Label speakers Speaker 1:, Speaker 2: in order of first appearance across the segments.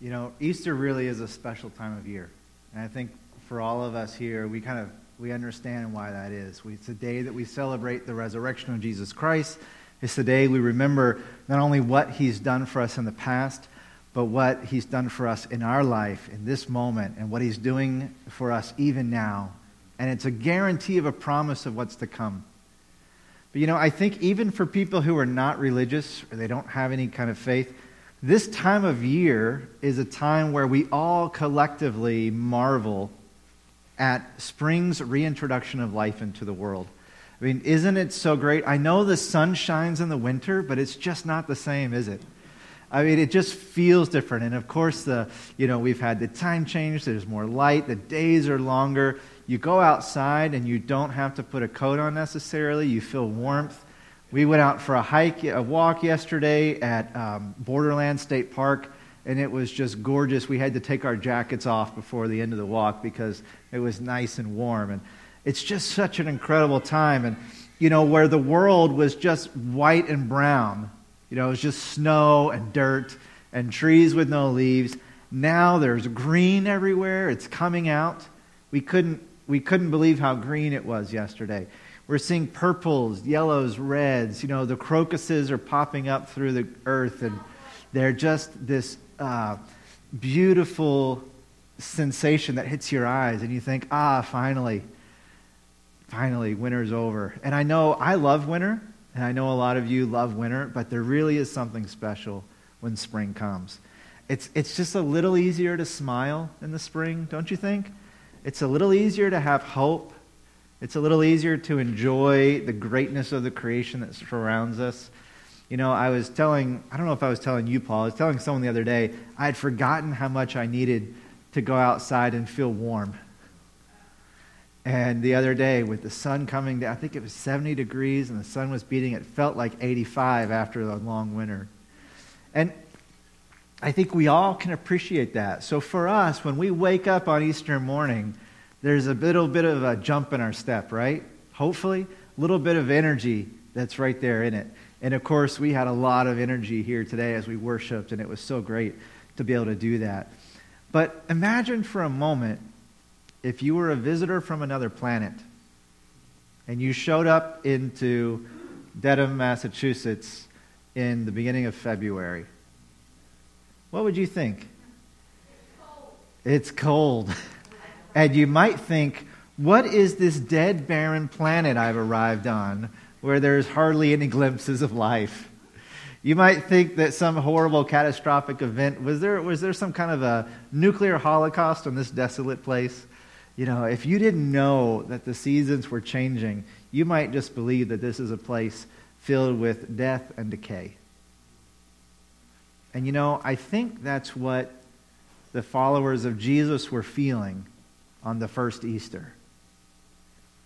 Speaker 1: You know, Easter really is a special time of year. And I think for all of us here, we kind of we understand why that is. We, it's a day that we celebrate the resurrection of Jesus Christ. It's the day we remember not only what he's done for us in the past, but what he's done for us in our life in this moment and what he's doing for us even now. And it's a guarantee of a promise of what's to come. But you know, I think even for people who are not religious or they don't have any kind of faith, this time of year is a time where we all collectively marvel at spring's reintroduction of life into the world. I mean, isn't it so great? I know the sun shines in the winter, but it's just not the same, is it? I mean, it just feels different. And of course, the, you know, we've had the time change. There's more light. The days are longer. You go outside and you don't have to put a coat on necessarily. You feel warmth. We went out for a hike, a walk yesterday at um, Borderland State Park and it was just gorgeous. We had to take our jackets off before the end of the walk because it was nice and warm. And it's just such an incredible time. And, you know, where the world was just white and brown, you know, it was just snow and dirt and trees with no leaves. Now there's green everywhere. It's coming out. We couldn't, we couldn't believe how green it was yesterday. We're seeing purples, yellows, reds. You know, the crocuses are popping up through the earth, and they're just this uh, beautiful sensation that hits your eyes, and you think, ah, finally, finally, winter's over. And I know I love winter, and I know a lot of you love winter, but there really is something special when spring comes. It's, it's just a little easier to smile in the spring, don't you think? It's a little easier to have hope. It's a little easier to enjoy the greatness of the creation that surrounds us. You know, I was telling, I don't know if I was telling you, Paul, I was telling someone the other day, I had forgotten how much I needed to go outside and feel warm. And the other day, with the sun coming down, I think it was 70 degrees and the sun was beating, it felt like 85 after the long winter. And I think we all can appreciate that. So for us, when we wake up on Easter morning, there's a little bit of a jump in our step, right? Hopefully, a little bit of energy that's right there in it. And of course, we had a lot of energy here today as we worshiped, and it was so great to be able to do that. But imagine for a moment if you were a visitor from another planet and you showed up into Dedham, Massachusetts in the beginning of February. What would you think? It's cold. and you might think, what is this dead, barren planet I've arrived on where there's hardly any glimpses of life. You might think that some horrible catastrophic event was there was there some kind of a nuclear holocaust on this desolate place? You know, if you didn't know that the seasons were changing, you might just believe that this is a place filled with death and decay. And you know, I think that's what the followers of Jesus were feeling on the first Easter.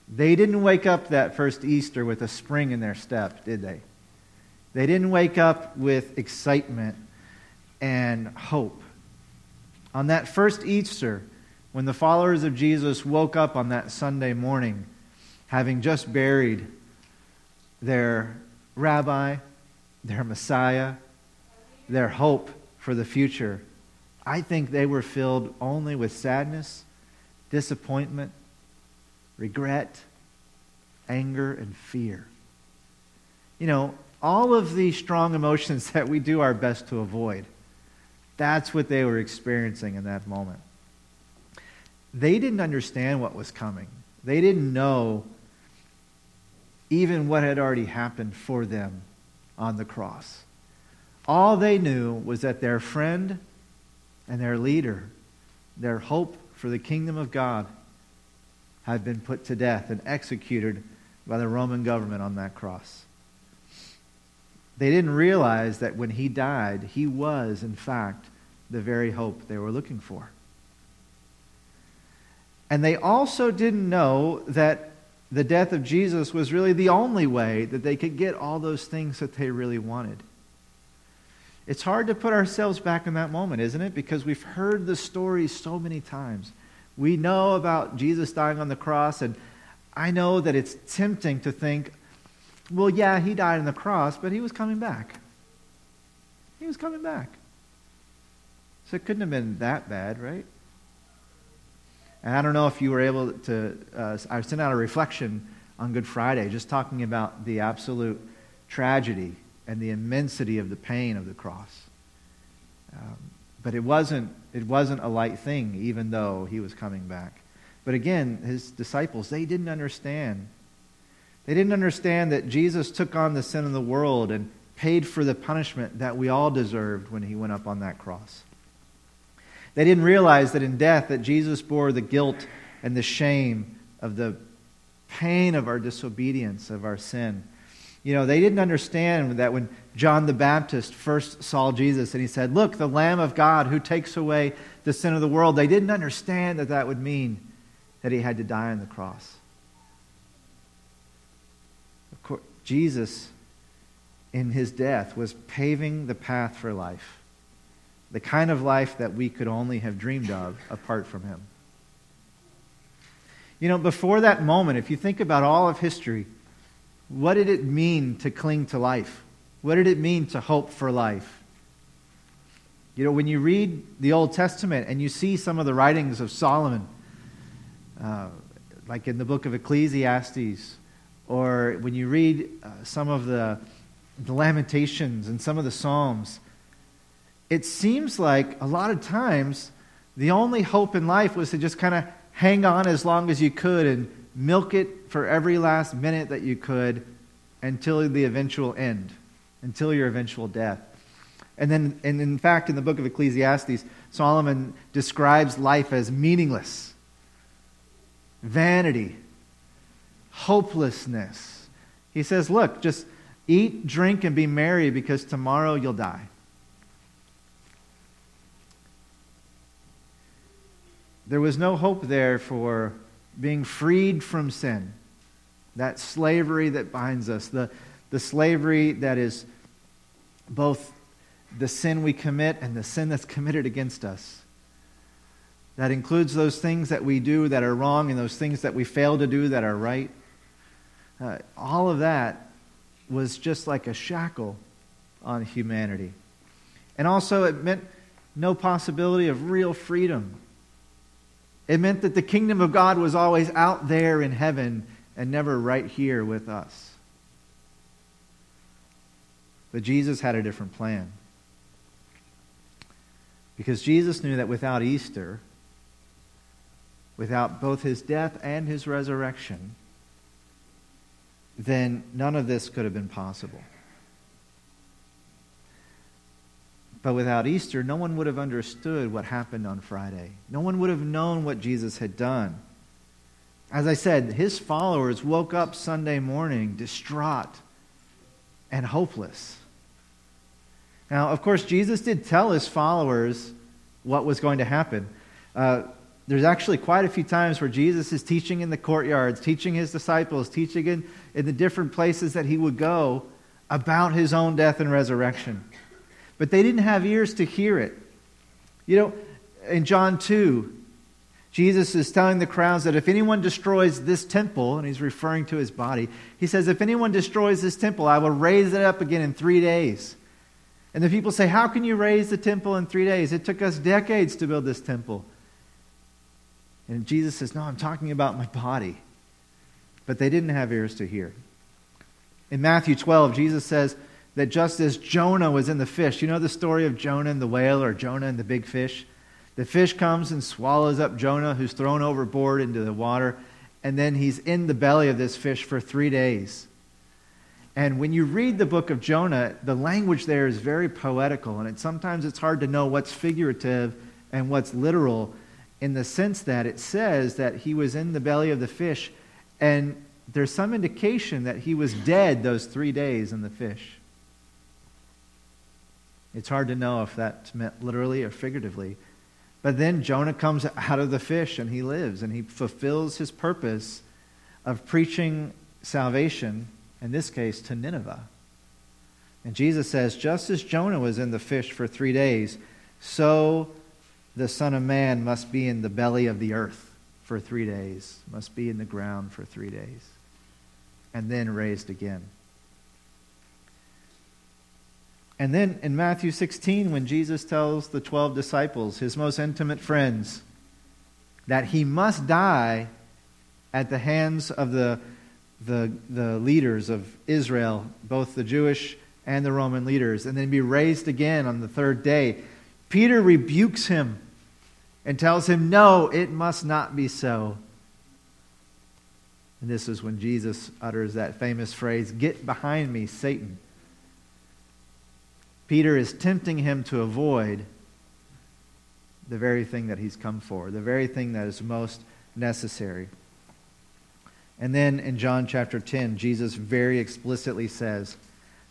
Speaker 1: They didn't wake up that first Easter with a spring in their step, did they? They didn't wake up with excitement and hope. On that first Easter, when the followers of Jesus woke up on that Sunday morning, having just buried their rabbi, their Messiah, their hope for the future, I think they were filled only with sadness, disappointment, regret, anger, and fear. You know, all of these strong emotions that we do our best to avoid. That's what they were experiencing in that moment. They didn't understand what was coming. They didn't know even what had already happened for them on the cross. All they knew was that their friend and their leader, their hope for the kingdom of God, had been put to death and executed by the Roman government on that cross. They didn't realize that when he died, he was, in fact, the very hope they were looking for. And they also didn't know that the death of Jesus was really the only way that they could get all those things that they really wanted. It's hard to put ourselves back in that moment, isn't it? Because we've heard the story so many times. We know about Jesus dying on the cross, and I know that it's tempting to think, well, yeah, he died on the cross, but he was coming back. He was coming back. So it couldn't have been that bad, right? And I don't know if you were able to, uh, I sent out a reflection on Good Friday just talking about the absolute tragedy and the immensity of the pain of the cross. Um, but it wasn't, it wasn't a light thing, even though he was coming back. But again, his disciples, they didn't understand. They didn't understand that Jesus took on the sin of the world and paid for the punishment that we all deserved when he went up on that cross. They didn't realize that in death that Jesus bore the guilt and the shame of the pain of our disobedience, of our sin. You know, they didn't understand that when John the Baptist first saw Jesus and he said, Look, the Lamb of God who takes away the sin of the world, they didn't understand that that would mean that he had to die on the cross. Of course, Jesus, in his death, was paving the path for life, the kind of life that we could only have dreamed of apart from him. You know, before that moment, if you think about all of history, what did it mean to cling to life? What did it mean to hope for life? You know, when you read the Old Testament and you see some of the writings of Solomon, uh, like in the book of Ecclesiastes, or when you read uh, some of the, the Lamentations and some of the Psalms, it seems like a lot of times the only hope in life was to just kind of hang on as long as you could and milk it for every last minute that you could until the eventual end, until your eventual death. And then, and in fact, in the book of Ecclesiastes, Solomon describes life as meaningless, vanity, hopelessness. He says, Look, just eat, drink, and be merry because tomorrow you'll die. There was no hope there for being freed from sin, that slavery that binds us, the, the slavery that is both the sin we commit and the sin that's committed against us. That includes those things that we do that are wrong and those things that we fail to do that are right. Uh, all of that was just like a shackle on humanity. And also, it meant no possibility of real freedom it meant that the kingdom of God was always out there in heaven and never right here with us. But Jesus had a different plan. Because Jesus knew that without Easter, without both his death and his resurrection, then none of this could have been possible. But without Easter, no one would have understood what happened on Friday. No one would have known what Jesus had done. As I said, his followers woke up Sunday morning distraught and hopeless. Now, of course, Jesus did tell his followers what was going to happen. Uh, there's actually quite a few times where Jesus is teaching in the courtyards, teaching his disciples, teaching in, in the different places that he would go about his own death and resurrection but they didn't have ears to hear it. You know, in John 2, Jesus is telling the crowds that if anyone destroys this temple, and he's referring to his body, he says, If anyone destroys this temple, I will raise it up again in three days. And the people say, How can you raise the temple in three days? It took us decades to build this temple. And Jesus says, No, I'm talking about my body. But they didn't have ears to hear. In Matthew 12, Jesus says, that just as Jonah was in the fish, you know the story of Jonah and the whale or Jonah and the big fish? The fish comes and swallows up Jonah, who's thrown overboard into the water, and then he's in the belly of this fish for three days. And when you read the book of Jonah, the language there is very poetical, and it, sometimes it's hard to know what's figurative and what's literal in the sense that it says that he was in the belly of the fish, and there's some indication that he was dead those three days in the fish. It's hard to know if that's meant literally or figuratively. But then Jonah comes out of the fish and he lives and he fulfills his purpose of preaching salvation, in this case to Nineveh. And Jesus says, just as Jonah was in the fish for three days, so the Son of Man must be in the belly of the earth for three days, must be in the ground for three days, and then raised again. And then in Matthew 16, when Jesus tells the 12 disciples, his most intimate friends, that he must die at the hands of the, the, the leaders of Israel, both the Jewish and the Roman leaders, and then be raised again on the third day, Peter rebukes him and tells him, No, it must not be so. And this is when Jesus utters that famous phrase, Get behind me, Satan. Peter is tempting him to avoid the very thing that he's come for, the very thing that is most necessary. And then in John chapter 10, Jesus very explicitly says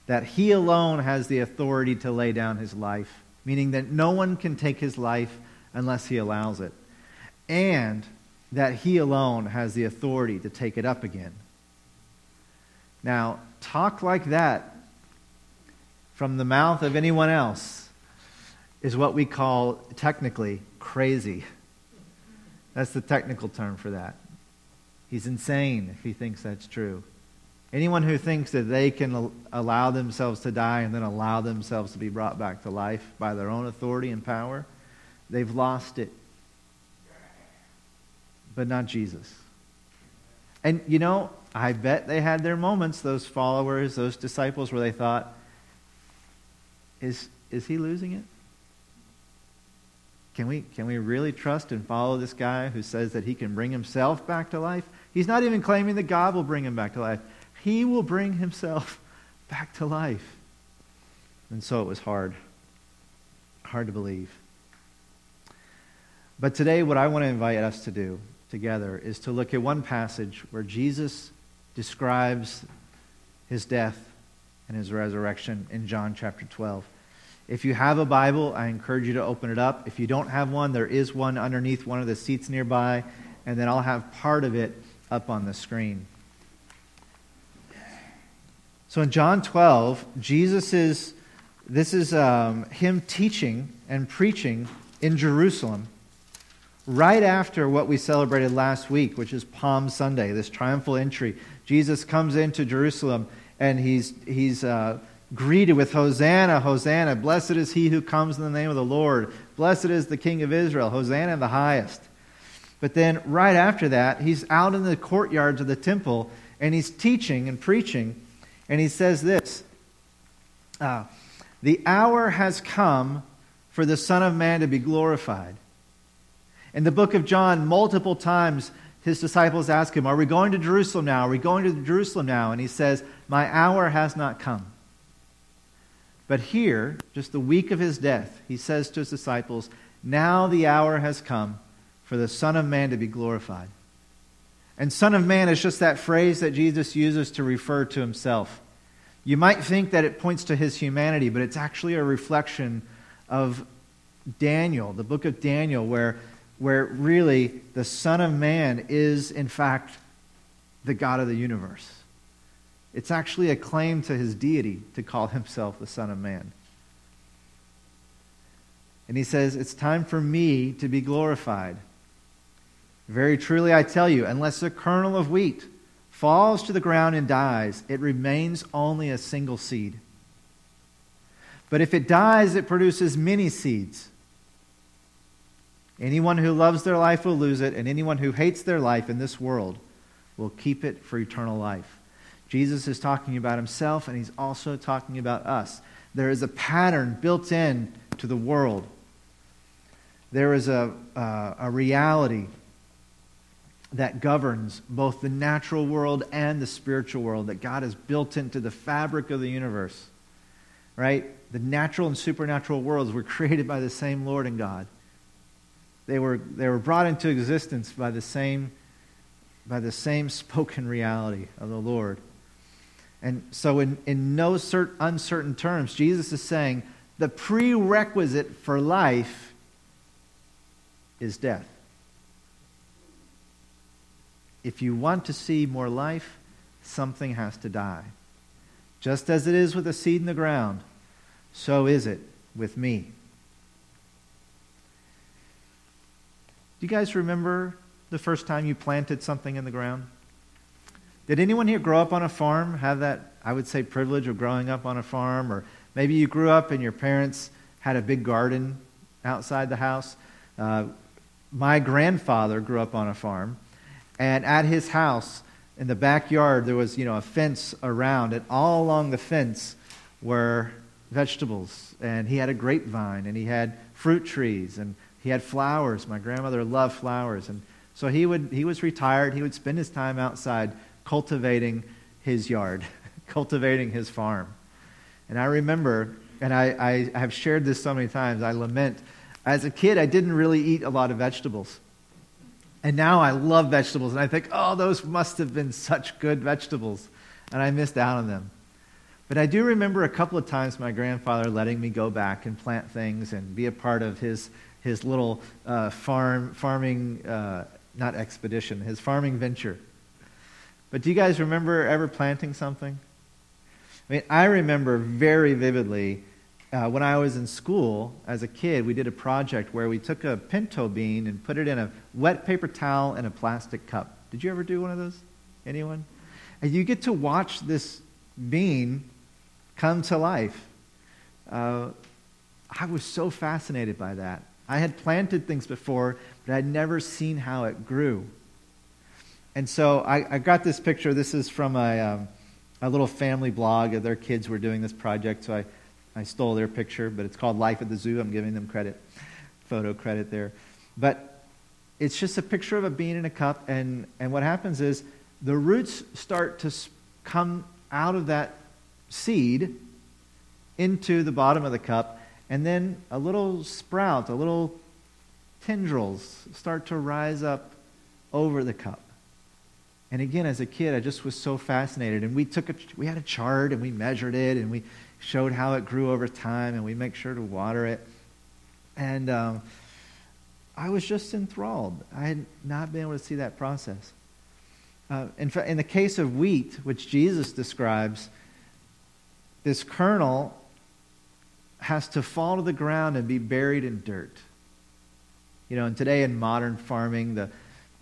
Speaker 1: that he alone has the authority to lay down his life, meaning that no one can take his life unless he allows it, and that he alone has the authority to take it up again. Now, talk like that from the mouth of anyone else is what we call technically crazy. That's the technical term for that. He's insane if he thinks that's true. Anyone who thinks that they can allow themselves to die and then allow themselves to be brought back to life by their own authority and power, they've lost it. But not Jesus. And you know, I bet they had their moments, those followers, those disciples, where they thought, is, is he losing it? Can we, can we really trust and follow this guy who says that he can bring himself back to life? He's not even claiming that God will bring him back to life. He will bring himself back to life. And so it was hard. Hard to believe. But today, what I want to invite us to do together is to look at one passage where Jesus describes his death and his resurrection in John chapter 12. If you have a Bible, I encourage you to open it up. If you don't have one, there is one underneath one of the seats nearby, and then I'll have part of it up on the screen. So in John 12, Jesus is, this is um, him teaching and preaching in Jerusalem right after what we celebrated last week, which is Palm Sunday, this triumphal entry. Jesus comes into Jerusalem and he's, he's uh, greeted with Hosanna, Hosanna. Blessed is he who comes in the name of the Lord. Blessed is the King of Israel. Hosanna in the highest. But then, right after that, he's out in the courtyards of the temple and he's teaching and preaching. And he says this uh, The hour has come for the Son of Man to be glorified. In the book of John, multiple times his disciples ask him, Are we going to Jerusalem now? Are we going to Jerusalem now? And he says, My hour has not come. But here, just the week of his death, he says to his disciples, Now the hour has come for the Son of Man to be glorified. And Son of Man is just that phrase that Jesus uses to refer to himself. You might think that it points to his humanity, but it's actually a reflection of Daniel, the book of Daniel, where, where really the Son of Man is, in fact, the God of the universe. It's actually a claim to his deity to call himself the Son of Man. And he says, It's time for me to be glorified. Very truly, I tell you, unless a kernel of wheat falls to the ground and dies, it remains only a single seed. But if it dies, it produces many seeds. Anyone who loves their life will lose it, and anyone who hates their life in this world will keep it for eternal life. Jesus is talking about himself, and he's also talking about us. There is a pattern built in to the world. There is a, uh, a reality that governs both the natural world and the spiritual world that God has built into the fabric of the universe. Right? The natural and supernatural worlds were created by the same Lord and God. They were, they were brought into existence by the same by the same spoken reality of the Lord. And so, in, in no cert, uncertain terms, Jesus is saying the prerequisite for life is death. If you want to see more life, something has to die. Just as it is with a seed in the ground, so is it with me. Do you guys remember the first time you planted something in the ground? Did anyone here grow up on a farm, have that, I would say, privilege of growing up on a farm, or Maybe you grew up and your parents had a big garden outside the house. Uh, my grandfather grew up on a farm, and at his house in the backyard there was you know a fence around, and all along the fence were vegetables, and he had a grapevine, and he had fruit trees, and he had flowers. My grandmother loved flowers, and so he would he was retired. He would spend his time outside cultivating his yard, cultivating his farm. And I remember, and I, I have shared this so many times. I lament as a kid, I didn't really eat a lot of vegetables. And now I love vegetables, and I think, oh, those must have been such good vegetables. And I missed out on them. But I do remember a couple of times my grandfather letting me go back and plant things and be a part of his, his little uh, farm, farming, uh, not expedition, his farming venture. But do you guys remember ever planting something? I mean, I remember very vividly uh, when I was in school as a kid, we did a project where we took a pinto bean and put it in a wet paper towel and a plastic cup. Did you ever do one of those? Anyone? And you get to watch this bean come to life. Uh, I was so fascinated by that. I had planted things before, but I'd never seen how it grew. And so I, I got this picture. This is from a, um, a little family blog. Their kids were doing this project, so I I stole their picture, but it's called Life at the Zoo. I'm giving them credit, photo credit there. But it's just a picture of a bean in a cup, and, and what happens is the roots start to come out of that seed into the bottom of the cup, and then a little sprout, a little tendrils start to rise up over the cup. And again, as a kid, I just was so fascinated. And we took a, we had a chart and we measured it and we showed how it grew over time, and we make sure to water it. And um, I was just enthralled. I had not been able to see that process. Uh, in, fact, in the case of wheat, which Jesus describes, this kernel has to fall to the ground and be buried in dirt. You know, and today in modern farming, the,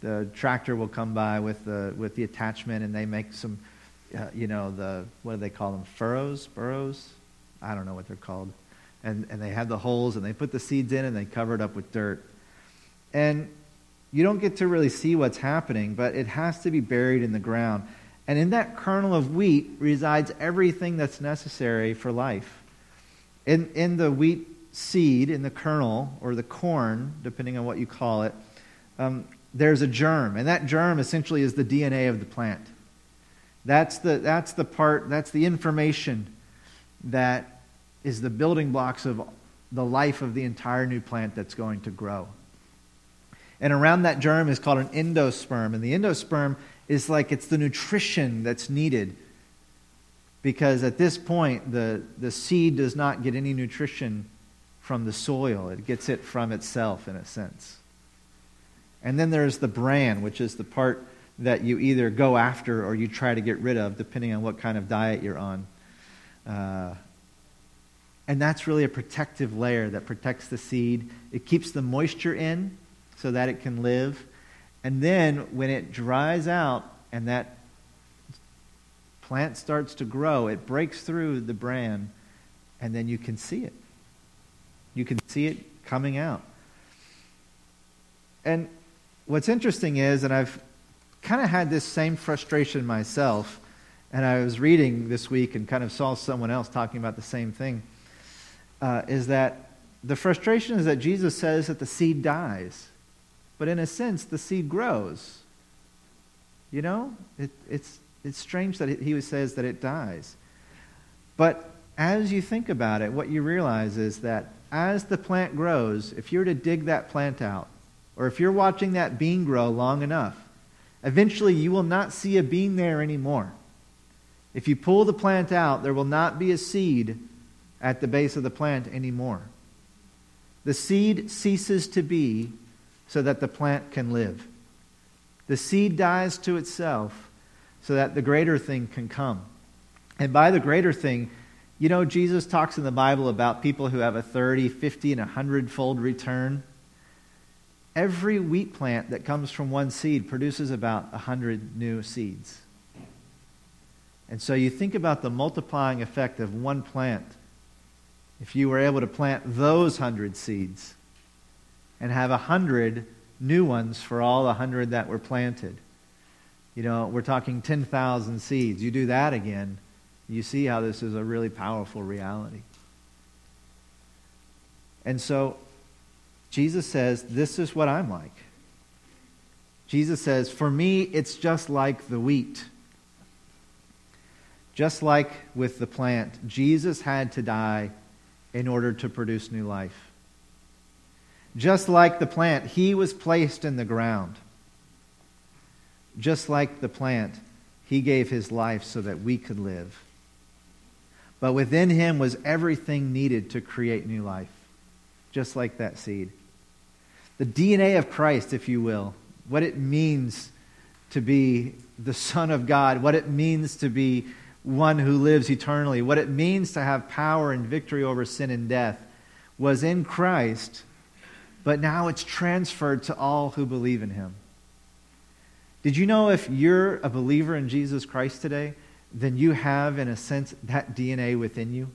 Speaker 1: the tractor will come by with the, with the attachment and they make some uh, you know, the, what do they call them? Furrows? Burrows? I don't know what they're called. And, and they have the holes and they put the seeds in and they cover it up with dirt. And you don't get to really see what's happening, but it has to be buried in the ground. And in that kernel of wheat resides everything that's necessary for life. In, in the wheat seed, in the kernel, or the corn, depending on what you call it, um, there's a germ. And that germ essentially is the DNA of the plant. That's the, that's the part, that's the information that is the building blocks of the life of the entire new plant that's going to grow. And around that germ is called an endosperm. And the endosperm is like it's the nutrition that's needed. Because at this point, the, the seed does not get any nutrition from the soil, it gets it from itself, in a sense. And then there's the bran, which is the part that you either go after or you try to get rid of, depending on what kind of diet you're on. Uh, and that's really a protective layer that protects the seed. It keeps the moisture in so that it can live. And then when it dries out and that plant starts to grow, it breaks through the bran, and then you can see it. You can see it coming out. And what's interesting is, and I've kind of had this same frustration myself, and I was reading this week and kind of saw someone else talking about the same thing, uh, is that the frustration is that Jesus says that the seed dies. But in a sense, the seed grows. You know? It, it's, it's strange that he says that it dies. But as you think about it, what you realize is that as the plant grows, if you were to dig that plant out, or if you're watching that bean grow long enough, eventually you will not see a bean there anymore. If you pull the plant out, there will not be a seed at the base of the plant anymore. The seed ceases to be so that the plant can live. The seed dies to itself so that the greater thing can come. And by the greater thing, you know, Jesus talks in the Bible about people who have a 30, 50, and 100 fold return. Every wheat plant that comes from one seed produces about 100 new seeds. And so you think about the multiplying effect of one plant if you were able to plant those hundred seeds and have a hundred new ones for all the hundred that were planted. You know, we're talking 10,000 seeds. You do that again, you see how this is a really powerful reality. And so Jesus says, This is what I'm like. Jesus says, For me, it's just like the wheat. Just like with the plant, Jesus had to die in order to produce new life. Just like the plant, he was placed in the ground. Just like the plant, he gave his life so that we could live. But within him was everything needed to create new life, just like that seed. The DNA of Christ, if you will, what it means to be the Son of God, what it means to be one who lives eternally, what it means to have power and victory over sin and death, was in Christ, but now it's transferred to all who believe in him. Did you know if you're a believer in Jesus Christ today, then you have, in a sense, that DNA within you?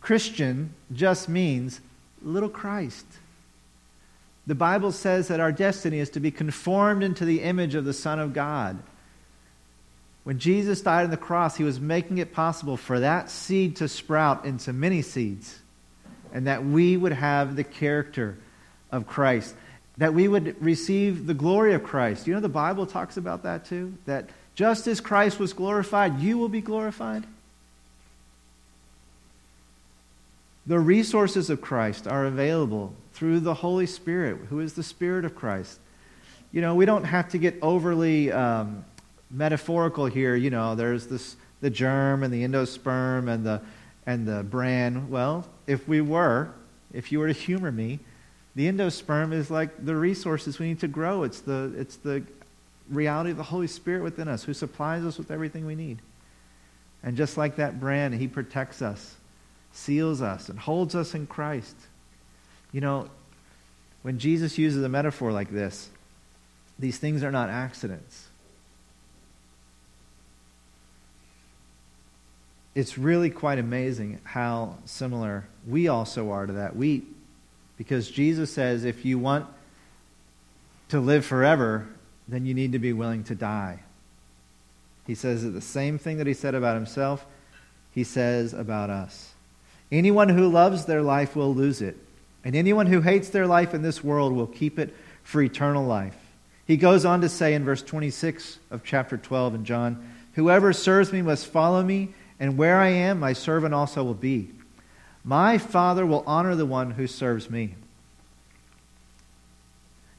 Speaker 1: Christian just means little Christ. The Bible says that our destiny is to be conformed into the image of the Son of God. When Jesus died on the cross, he was making it possible for that seed to sprout into many seeds, and that we would have the character of Christ, that we would receive the glory of Christ. You know, the Bible talks about that too, that just as Christ was glorified, you will be glorified. The resources of Christ are available through the Holy Spirit, who is the Spirit of Christ. You know, we don't have to get overly um, metaphorical here. You know, there's this the germ and the endosperm and the and the bran. Well, if we were, if you were to humor me, the endosperm is like the resources we need to grow. It's the it's the reality of the Holy Spirit within us, who supplies us with everything we need. And just like that bran, He protects us, seals us, and holds us in Christ. You know, when Jesus uses a metaphor like this, these things are not accidents. It's really quite amazing how similar we also are to that wheat. Because Jesus says if you want to live forever, then you need to be willing to die. He says the same thing that he said about himself, he says about us. Anyone who loves their life will lose it, and anyone who hates their life in this world will keep it for eternal life. He goes on to say in verse 26 of chapter 12 in John, Whoever serves me must follow me, and where I am, my servant also will be. My Father will honor the one who serves me.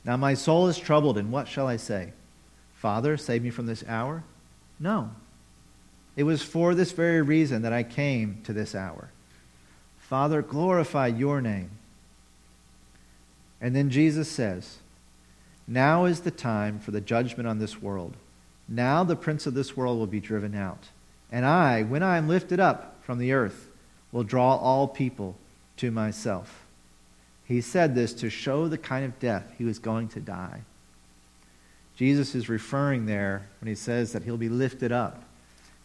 Speaker 1: Now my soul is troubled, and what shall I say? Father, save me from this hour? No. It was for this very reason that I came to this hour. Father, glorify your name. And then Jesus says, Now is the time for the judgment on this world. Now the prince of this world will be driven out. And I, when I am lifted up from the earth, will draw all people to myself. He said this to show the kind of death he was going to die. Jesus is referring there when he says that he'll be lifted up.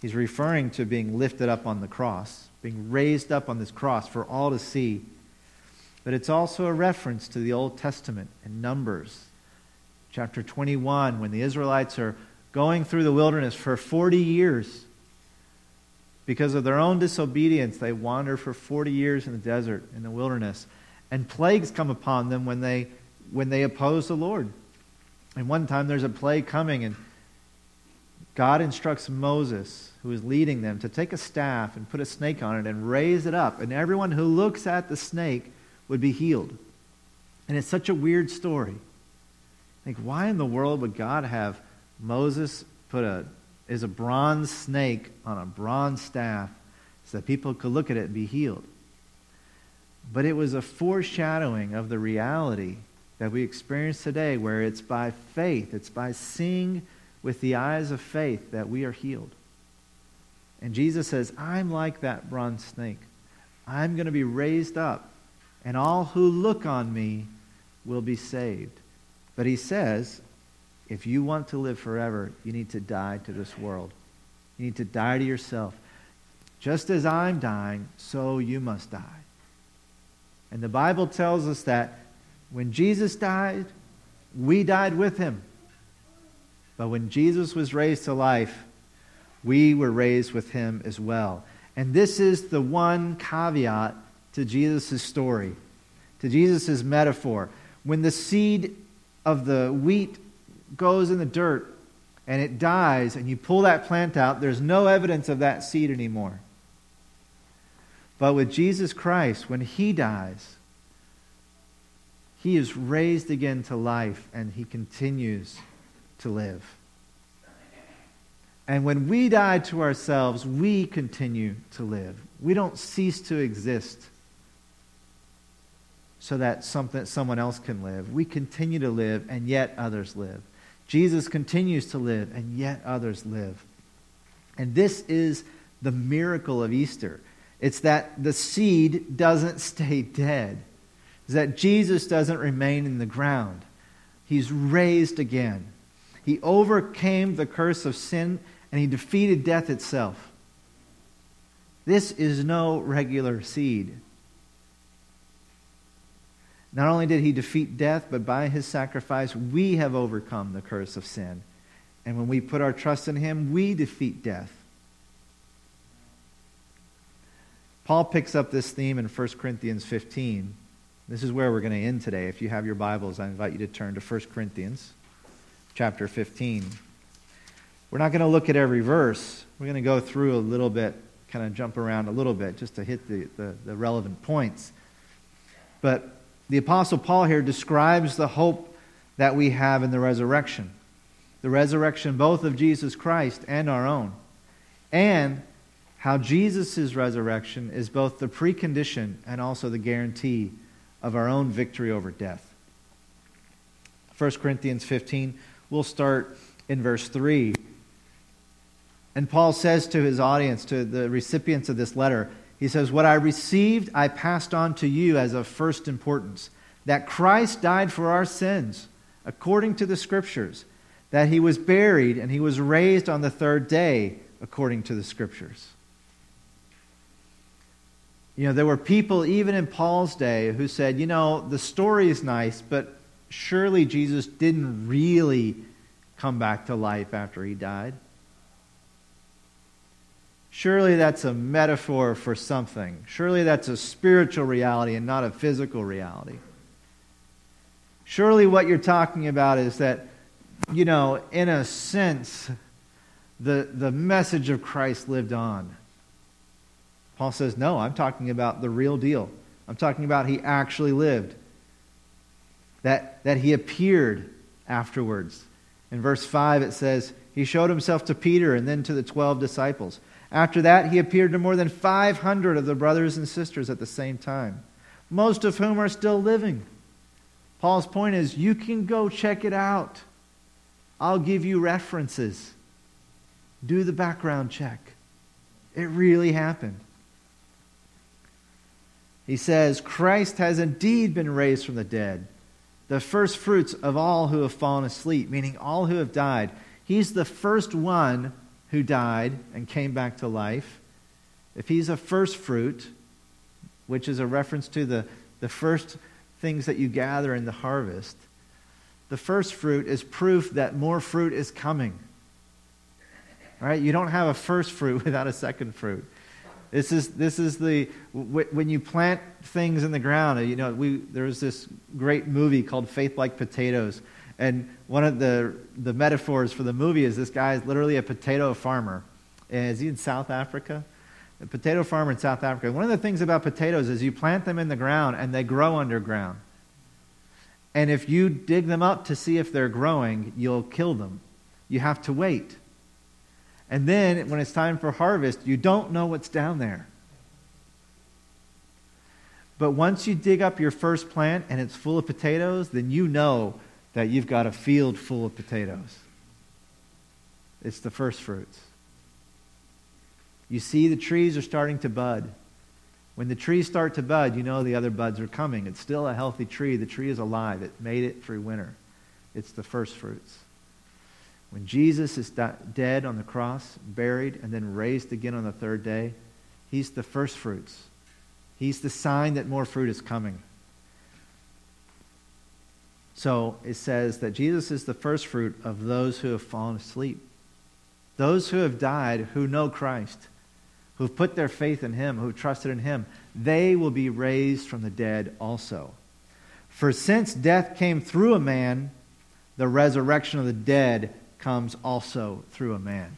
Speaker 1: He's referring to being lifted up on the cross, being raised up on this cross for all to see but it's also a reference to the Old Testament in Numbers, chapter 21, when the Israelites are going through the wilderness for 40 years. Because of their own disobedience, they wander for 40 years in the desert, in the wilderness. And plagues come upon them when they, when they oppose the Lord. And one time there's a plague coming, and God instructs Moses, who is leading them, to take a staff and put a snake on it and raise it up. And everyone who looks at the snake would be healed. And it's such a weird story. Like, why in the world would God have Moses put a is a bronze snake on a bronze staff so that people could look at it and be healed? But it was a foreshadowing of the reality that we experience today, where it's by faith, it's by seeing with the eyes of faith that we are healed. And Jesus says, I'm like that bronze snake. I'm going to be raised up and all who look on me will be saved. But he says, if you want to live forever, you need to die to this world. You need to die to yourself. Just as I'm dying, so you must die. And the Bible tells us that when Jesus died, we died with him. But when Jesus was raised to life, we were raised with him as well. And this is the one caveat to Jesus' story, to Jesus' metaphor. When the seed of the wheat goes in the dirt and it dies, and you pull that plant out, there's no evidence of that seed anymore. But with Jesus Christ, when he dies, he is raised again to life and he continues to live. And when we die to ourselves, we continue to live. We don't cease to exist so that something, someone else can live. We continue to live, and yet others live. Jesus continues to live, and yet others live. And this is the miracle of Easter. It's that the seed doesn't stay dead. It's that Jesus doesn't remain in the ground. He's raised again. He overcame the curse of sin and he defeated death itself. This is no regular seed. Not only did he defeat death, but by his sacrifice, we have overcome the curse of sin. And when we put our trust in him, we defeat death. Paul picks up this theme in 1 Corinthians 15. This is where we're going to end today. If you have your Bibles, I invite you to turn to 1 Corinthians chapter 15. We're not going to look at every verse. We're going to go through a little bit, kind of jump around a little bit just to hit the, the, the relevant points. But the Apostle Paul here describes the hope that we have in the resurrection the resurrection both of Jesus Christ and our own, and how Jesus' resurrection is both the precondition and also the guarantee of our own victory over death. 1 Corinthians 15, we'll start in verse 3. And Paul says to his audience, to the recipients of this letter, he says, What I received, I passed on to you as of first importance that Christ died for our sins, according to the Scriptures, that he was buried, and he was raised on the third day, according to the Scriptures. You know, there were people, even in Paul's day, who said, you know, the story is nice, but surely Jesus didn't really come back to life after he died. Surely that's a metaphor for something. Surely that's a spiritual reality and not a physical reality. Surely what you're talking about is that, you know, in a sense, the, the message of Christ lived on. Paul says, no, I'm talking about the real deal. I'm talking about he actually lived. That, that he appeared afterwards. In verse 5, it says, He showed himself to Peter and then to the 12 disciples. After that, he appeared to more than 500 of the brothers and sisters at the same time, most of whom are still living. Paul's point is you can go check it out. I'll give you references. Do the background check. It really happened. He says, Christ has indeed been raised from the dead, the first fruits of all who have fallen asleep, meaning all who have died. He's the first one who died and came back to life, if he's a first fruit, which is a reference to the, the first things that you gather in the harvest, the first fruit is proof that more fruit is coming. All right? You don't have a first fruit without a second fruit. This is, this is the, when you plant things in the ground, you know, we, there was this great movie called Faith Like Potatoes, and one of the, the metaphors for the movie is this guy is literally a potato farmer. Is he in South Africa? A potato farmer in South Africa. One of the things about potatoes is you plant them in the ground and they grow underground. And if you dig them up to see if they're growing, you'll kill them. You have to wait. And then when it's time for harvest, you don't know what's down there. But once you dig up your first plant and it's full of potatoes, then you know that you've got a field full of potatoes. It's the first fruits. You see, the trees are starting to bud. When the trees start to bud, you know the other buds are coming. It's still a healthy tree. The tree is alive. It made it through winter. It's the first fruits. When Jesus is dead on the cross, buried, and then raised again on the third day, He's the first fruits. He's the sign that more fruit is coming. So it says that Jesus is the first fruit of those who have fallen asleep. Those who have died, who know Christ, who've put their faith in Him, who've trusted in Him, they will be raised from the dead also. For since death came through a man, the resurrection of the dead comes also through a man.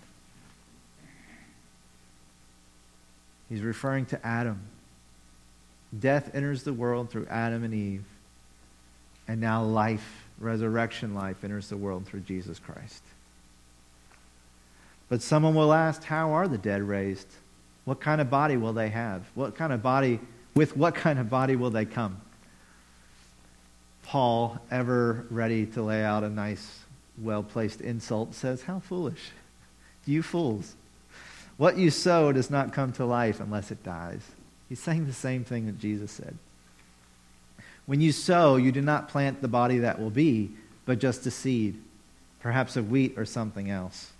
Speaker 1: He's referring to Adam. Death enters the world through Adam and Eve. And now life, resurrection life, enters the world through Jesus Christ. But someone will ask, How are the dead raised? What kind of body will they have? What kind of body, with what kind of body will they come? Paul, ever ready to lay out a nice, well placed insult, says, How foolish! You fools. What you sow does not come to life unless it dies. He's saying the same thing that Jesus said. When you sow, you do not plant the body that will be, but just a seed, perhaps of wheat or something else.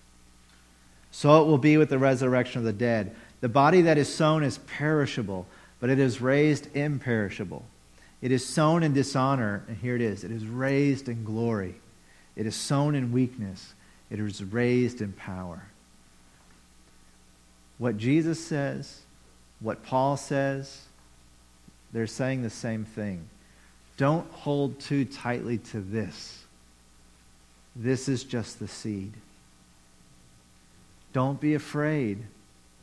Speaker 1: So it will be with the resurrection of the dead. The body that is sown is perishable, but it is raised imperishable. It is sown in dishonor, and here it is. It is raised in glory. It is sown in weakness. It is raised in power. What Jesus says, what Paul says, they're saying the same thing. Don't hold too tightly to this. This is just the seed. Don't be afraid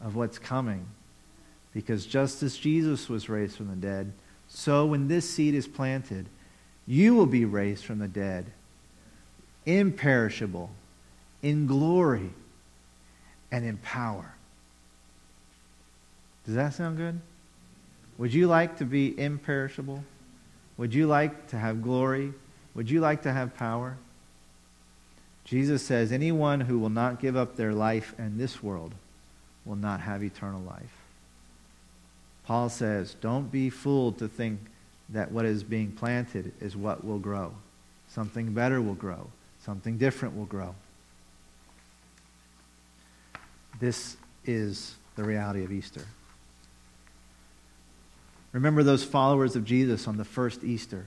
Speaker 1: of what's coming. Because just as Jesus was raised from the dead, so when this seed is planted, you will be raised from the dead, imperishable, in glory, and in power. Does that sound good? Would you like to be imperishable? Would you like to have glory? Would you like to have power? Jesus says, Anyone who will not give up their life in this world will not have eternal life. Paul says, Don't be fooled to think that what is being planted is what will grow. Something better will grow, something different will grow. This is the reality of Easter. Remember those followers of Jesus on the first Easter.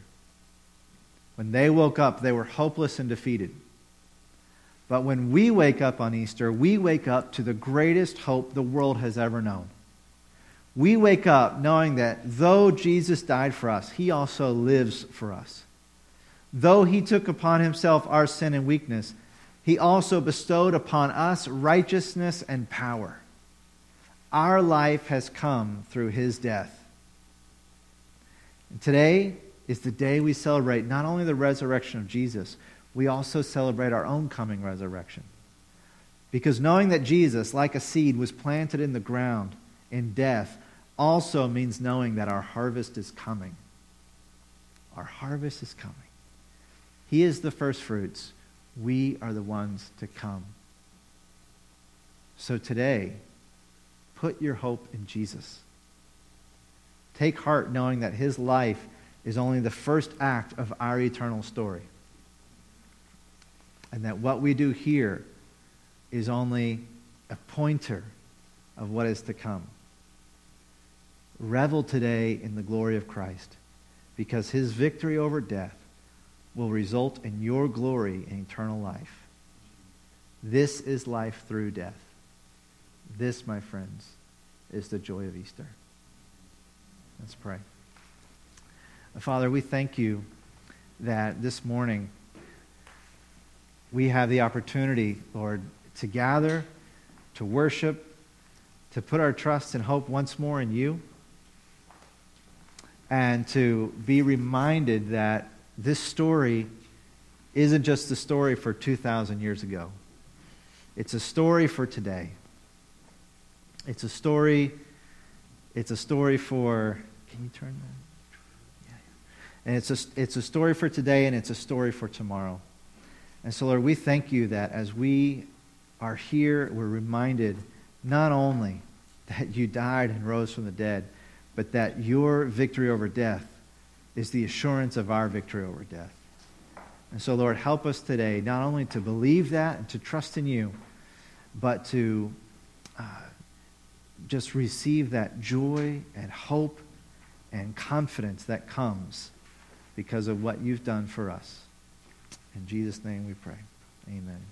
Speaker 1: When they woke up, they were hopeless and defeated. But when we wake up on Easter, we wake up to the greatest hope the world has ever known. We wake up knowing that though Jesus died for us, he also lives for us. Though he took upon himself our sin and weakness, he also bestowed upon us righteousness and power. Our life has come through his death. Today is the day we celebrate not only the resurrection of Jesus, we also celebrate our own coming resurrection. Because knowing that Jesus, like a seed, was planted in the ground in death, also means knowing that our harvest is coming. Our harvest is coming. He is the first fruits. We are the ones to come. So today, put your hope in Jesus. Take heart knowing that his life is only the first act of our eternal story and that what we do here is only a pointer of what is to come. Revel today in the glory of Christ because his victory over death will result in your glory in eternal life. This is life through death. This, my friends, is the joy of Easter. Let's pray. Father, we thank you that this morning we have the opportunity, Lord, to gather, to worship, to put our trust and hope once more in you, and to be reminded that this story isn't just a story for 2,000 years ago. It's a story for today. It's a story. It's a story for. Can you turn that? Yeah. And it's a, it's a story for today, and it's a story for tomorrow. And so, Lord, we thank you that as we are here, we're reminded not only that you died and rose from the dead, but that your victory over death is the assurance of our victory over death. And so, Lord, help us today not only to believe that and to trust in you, but to uh, just receive that joy and hope and confidence that comes because of what you've done for us. In Jesus' name we pray. Amen.